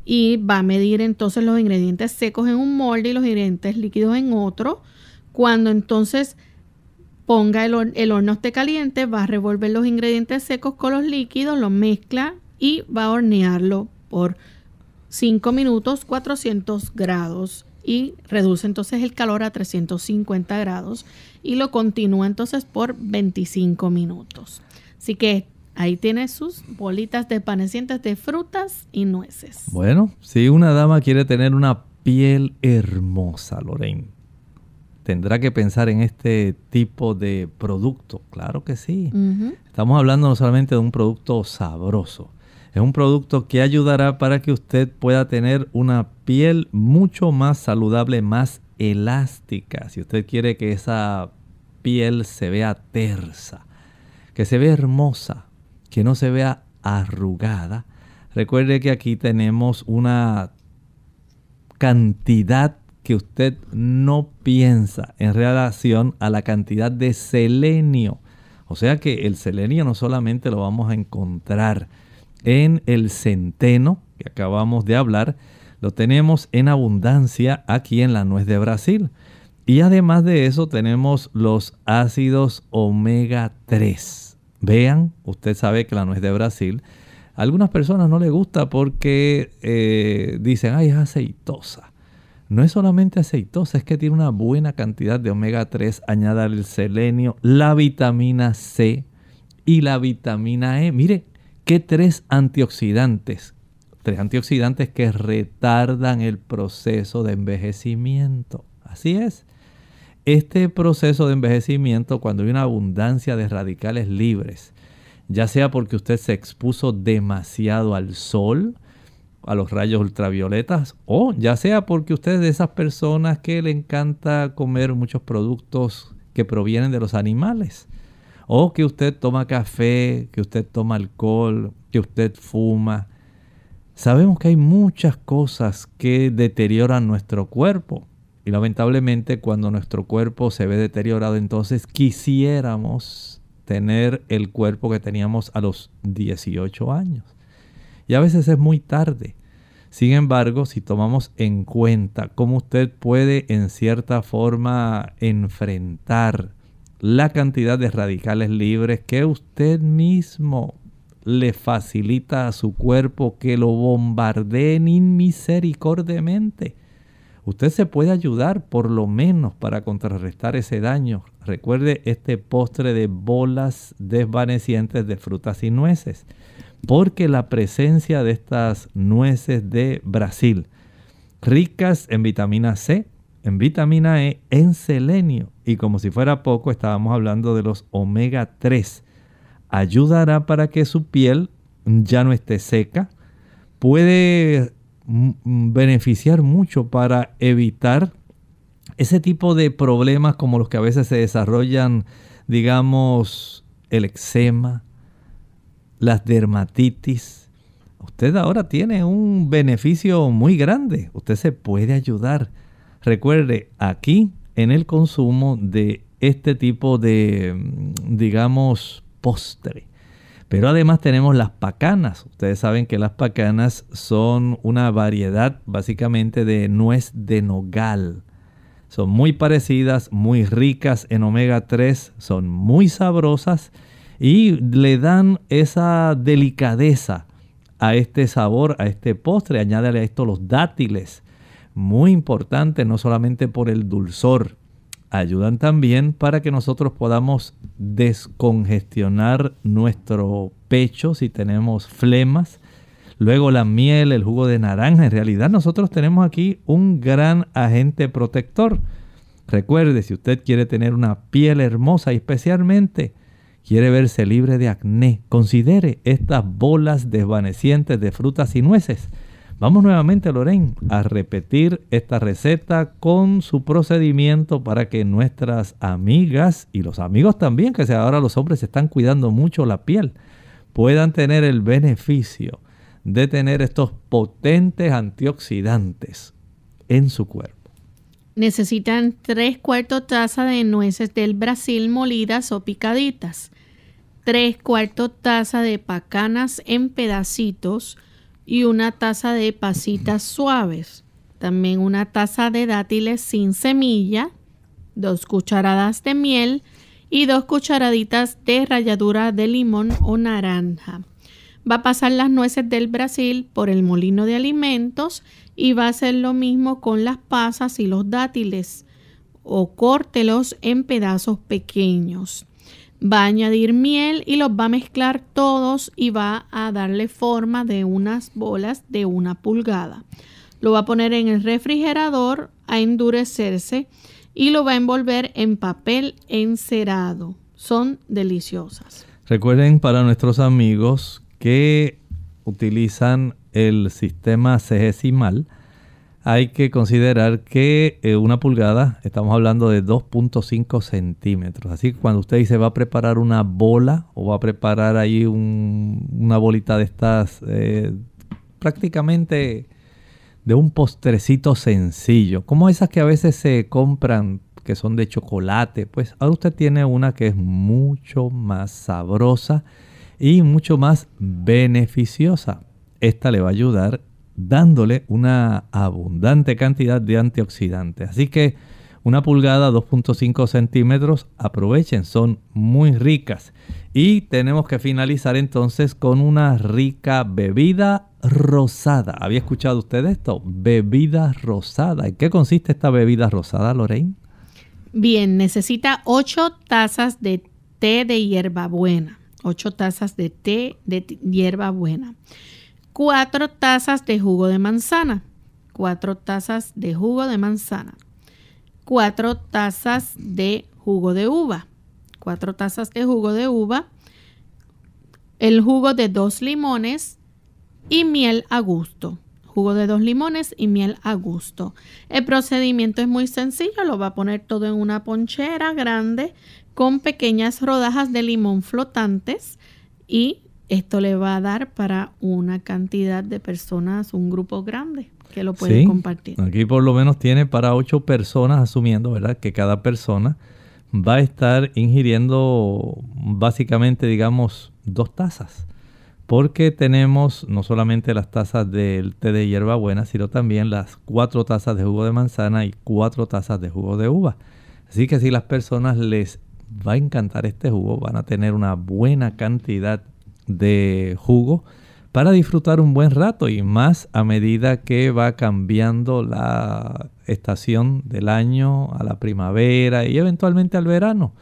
y va a medir entonces los ingredientes secos en un molde y los ingredientes líquidos en otro. Cuando entonces ponga el, el horno esté caliente, va a revolver los ingredientes secos con los líquidos, lo mezcla y va a hornearlo por 5 minutos 400 grados y reduce entonces el calor a 350 grados y lo continúa entonces por 25 minutos. Así que ahí tiene sus bolitas de panecientes de frutas y nueces. Bueno, si una dama quiere tener una piel hermosa, Lorraine, tendrá que pensar en este tipo de producto. Claro que sí. Estamos hablando no solamente de un producto sabroso, es un producto que ayudará para que usted pueda tener una piel mucho más saludable, más elástica. Si usted quiere que esa piel se vea tersa, que se vea hermosa, que no se vea arrugada, recuerde que aquí tenemos una cantidad que usted no piensa en relación a la cantidad de selenio. O sea que el selenio no solamente lo vamos a encontrar en el centeno que acabamos de hablar, lo tenemos en abundancia aquí en la nuez de Brasil. Y además de eso tenemos los ácidos omega 3. Vean, usted sabe que la nuez de Brasil, a algunas personas no le gusta porque eh, dicen, ay, es aceitosa. No es solamente aceitosa, es que tiene una buena cantidad de omega 3, añada el selenio, la vitamina C y la vitamina E. Mire, ¿Qué tres antioxidantes? Tres antioxidantes que retardan el proceso de envejecimiento. Así es. Este proceso de envejecimiento, cuando hay una abundancia de radicales libres, ya sea porque usted se expuso demasiado al sol, a los rayos ultravioletas, o ya sea porque usted es de esas personas que le encanta comer muchos productos que provienen de los animales o que usted toma café, que usted toma alcohol, que usted fuma. Sabemos que hay muchas cosas que deterioran nuestro cuerpo. Y lamentablemente cuando nuestro cuerpo se ve deteriorado, entonces quisiéramos tener el cuerpo que teníamos a los 18 años. Y a veces es muy tarde. Sin embargo, si tomamos en cuenta cómo usted puede en cierta forma enfrentar la cantidad de radicales libres que usted mismo le facilita a su cuerpo que lo bombardeen inmisericordiamente. Usted se puede ayudar por lo menos para contrarrestar ese daño. Recuerde este postre de bolas desvanecientes de frutas y nueces. Porque la presencia de estas nueces de Brasil, ricas en vitamina C, en vitamina E, en selenio y como si fuera poco estábamos hablando de los omega 3. Ayudará para que su piel ya no esté seca. Puede beneficiar mucho para evitar ese tipo de problemas como los que a veces se desarrollan, digamos, el eczema, las dermatitis. Usted ahora tiene un beneficio muy grande. Usted se puede ayudar Recuerde, aquí en el consumo de este tipo de, mm, digamos, postre. Pero además tenemos las pacanas. Ustedes saben que las pacanas son una variedad básicamente de nuez de nogal. Son muy parecidas, muy ricas en omega 3, son muy sabrosas y le dan esa delicadeza a este sabor, a este postre. Añádale a esto los dátiles muy importante, no solamente por el dulzor, ayudan también para que nosotros podamos descongestionar nuestro pecho si tenemos flemas. Luego la miel, el jugo de naranja. En realidad nosotros tenemos aquí un gran agente protector. Recuerde, si usted quiere tener una piel hermosa y especialmente quiere verse libre de acné, considere estas bolas desvanecientes de frutas y nueces Vamos nuevamente, Lorraine, a repetir esta receta con su procedimiento para que nuestras amigas y los amigos también, que ahora los hombres están cuidando mucho la piel, puedan tener el beneficio de tener estos potentes antioxidantes en su cuerpo. Necesitan 3 cuartos taza de nueces del Brasil molidas o picaditas, 3 cuartos taza de pacanas en pedacitos y una taza de pasitas suaves. También una taza de dátiles sin semilla, 2 cucharadas de miel y 2 cucharaditas de ralladura de limón o naranja va a pasar las nueces del Brasil por el molino de alimentos y va a hacer lo mismo con las pasas y los dátiles o córtelos en pedazos pequeños. Va a añadir miel y los va a mezclar todos y va a darle forma de unas bolas de una pulgada. Lo va a poner en el refrigerador a endurecerse y lo va a envolver en papel encerado. Son deliciosas. Recuerden para nuestros amigos que utilizan el sistema cegesimal, hay que considerar que eh, una pulgada, estamos hablando de 2.5 centímetros. Así que cuando usted dice va a preparar una bola o va a preparar ahí una bolita de estas, eh, prácticamente de un postrecito sencillo, como esas que a veces se compran que son de chocolate, pues ahora usted tiene una que es mucho más sabrosa y mucho más beneficiosa. Esta le va a ayudar dándole una abundante cantidad de antioxidantes. Así que una pulgada, 2.5 centímetros, aprovechen, son muy ricas. Y tenemos que finalizar entonces con una rica bebida rosada. ¿Había escuchado usted esto? Bebida rosada. ¿En qué consiste esta bebida rosada, Lorraine? Bien, necesita 8 tazas de té de hierbabuena 8 tazas de té de hierba buena, 4 tazas de jugo de manzana, 4 tazas de jugo de manzana, 4 tazas de jugo de uva, 4 tazas de jugo de uva, el jugo de dos limones y miel a gusto. Jugo de dos limones y miel a gusto. El procedimiento es muy sencillo, lo va a poner todo en una ponchera grande con pequeñas rodajas de limón flotantes y esto le va a dar para una cantidad de personas, un grupo grande que lo pueden compartir. Aquí por lo menos tiene para ocho personas, asumiendo, ¿verdad? Que cada persona va a estar ingiriendo básicamente, digamos, dos tazas. Porque tenemos no solamente las tazas del té de hierbabuena, sino también las cuatro tazas de jugo de manzana y cuatro tazas de jugo de uva. Así que si las personas les va a encantar este jugo, van a tener una buena cantidad de jugo para disfrutar un buen rato y más a medida que va cambiando la estación del año a la primavera y eventualmente al verano.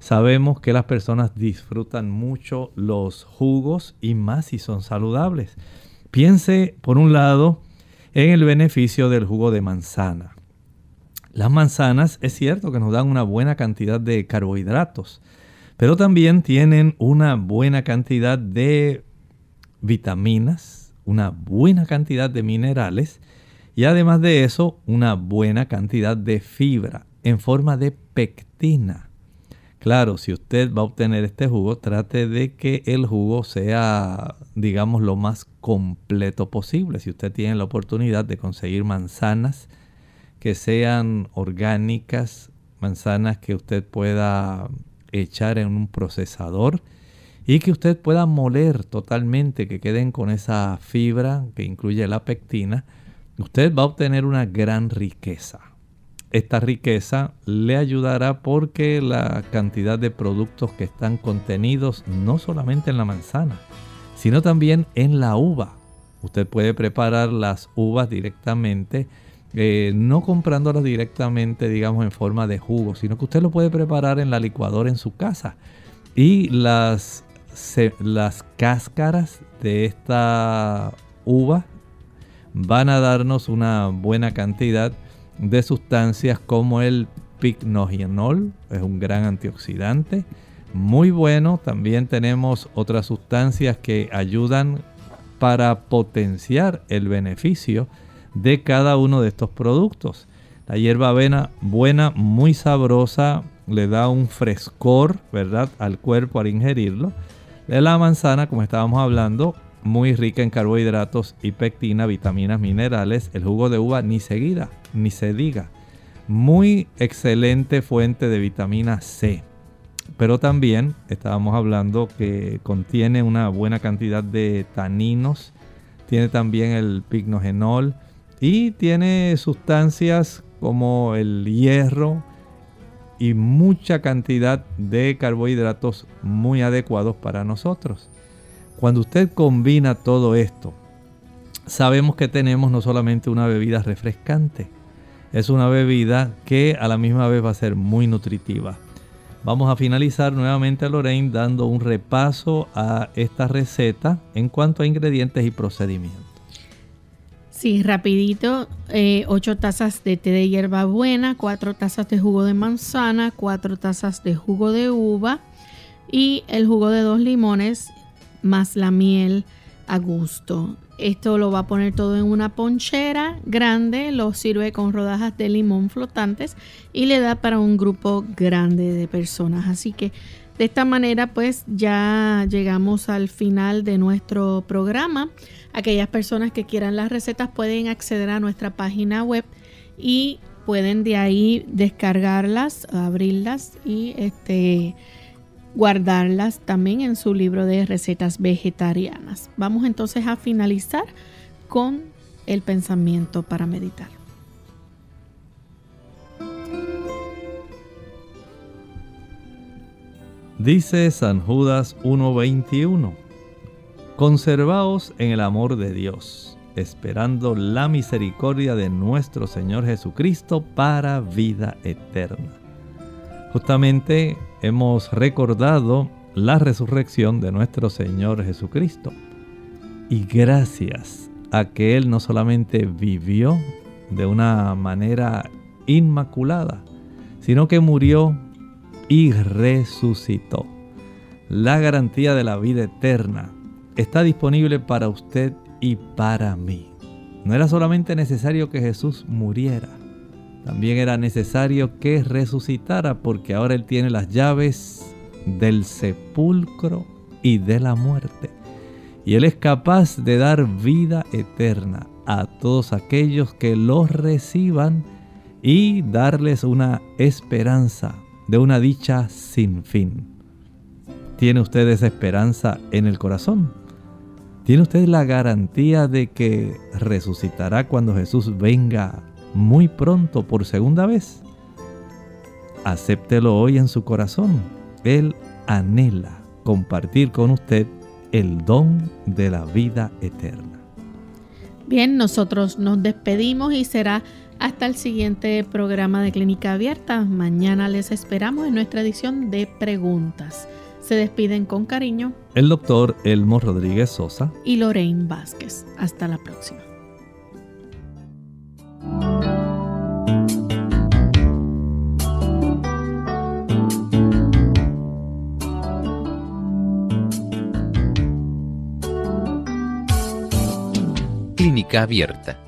Sabemos que las personas disfrutan mucho los jugos y más si son saludables. Piense por un lado en el beneficio del jugo de manzana. Las manzanas es cierto que nos dan una buena cantidad de carbohidratos, pero también tienen una buena cantidad de vitaminas, una buena cantidad de minerales y además de eso una buena cantidad de fibra en forma de pectina. Claro, si usted va a obtener este jugo, trate de que el jugo sea, digamos, lo más completo posible. Si usted tiene la oportunidad de conseguir manzanas, que sean orgánicas, manzanas que usted pueda echar en un procesador y que usted pueda moler totalmente, que queden con esa fibra que incluye la pectina, usted va a obtener una gran riqueza. Esta riqueza le ayudará porque la cantidad de productos que están contenidos no solamente en la manzana, sino también en la uva. Usted puede preparar las uvas directamente eh, no comprándolas directamente, digamos, en forma de jugo, sino que usted lo puede preparar en la licuadora en su casa. Y las, las cáscaras de esta uva van a darnos una buena cantidad de sustancias como el picnogenol, es un gran antioxidante, muy bueno. También tenemos otras sustancias que ayudan para potenciar el beneficio de cada uno de estos productos. La hierba avena buena, muy sabrosa, le da un frescor, ¿verdad?, al cuerpo al ingerirlo. La manzana, como estábamos hablando, muy rica en carbohidratos y pectina, vitaminas, minerales. El jugo de uva ni seguida, ni se diga. Muy excelente fuente de vitamina C. Pero también estábamos hablando que contiene una buena cantidad de taninos. Tiene también el pignogenol y tiene sustancias como el hierro y mucha cantidad de carbohidratos muy adecuados para nosotros. Cuando usted combina todo esto, sabemos que tenemos no solamente una bebida refrescante, es una bebida que a la misma vez va a ser muy nutritiva. Vamos a finalizar nuevamente, Lorraine, dando un repaso a esta receta en cuanto a ingredientes y procedimientos. Sí, rapidito, 8 eh, tazas de té de hierbabuena, 4 tazas de jugo de manzana, 4 tazas de jugo de uva y el jugo de dos limones más la miel a gusto. Esto lo va a poner todo en una ponchera grande, lo sirve con rodajas de limón flotantes y le da para un grupo grande de personas. Así que de esta manera pues ya llegamos al final de nuestro programa. Aquellas personas que quieran las recetas pueden acceder a nuestra página web y pueden de ahí descargarlas, abrirlas y este guardarlas también en su libro de recetas vegetarianas. Vamos entonces a finalizar con el pensamiento para meditar. Dice San Judas 1:21, Conservaos en el amor de Dios, esperando la misericordia de nuestro Señor Jesucristo para vida eterna. Justamente hemos recordado la resurrección de nuestro Señor Jesucristo. Y gracias a que Él no solamente vivió de una manera inmaculada, sino que murió y resucitó. La garantía de la vida eterna está disponible para usted y para mí. No era solamente necesario que Jesús muriera, también era necesario que resucitara porque ahora Él tiene las llaves del sepulcro y de la muerte. Y Él es capaz de dar vida eterna a todos aquellos que los reciban y darles una esperanza de una dicha sin fin. ¿Tiene usted esa esperanza en el corazón? ¿Tiene usted la garantía de que resucitará cuando Jesús venga muy pronto por segunda vez. Acéptelo hoy en su corazón. Él anhela compartir con usted el don de la vida eterna. Bien, nosotros nos despedimos y será hasta el siguiente programa de Clínica Abierta. Mañana les esperamos en nuestra edición de preguntas. Se despiden con cariño el doctor Elmo Rodríguez Sosa y Lorraine Vázquez. Hasta la próxima. Clínica abierta.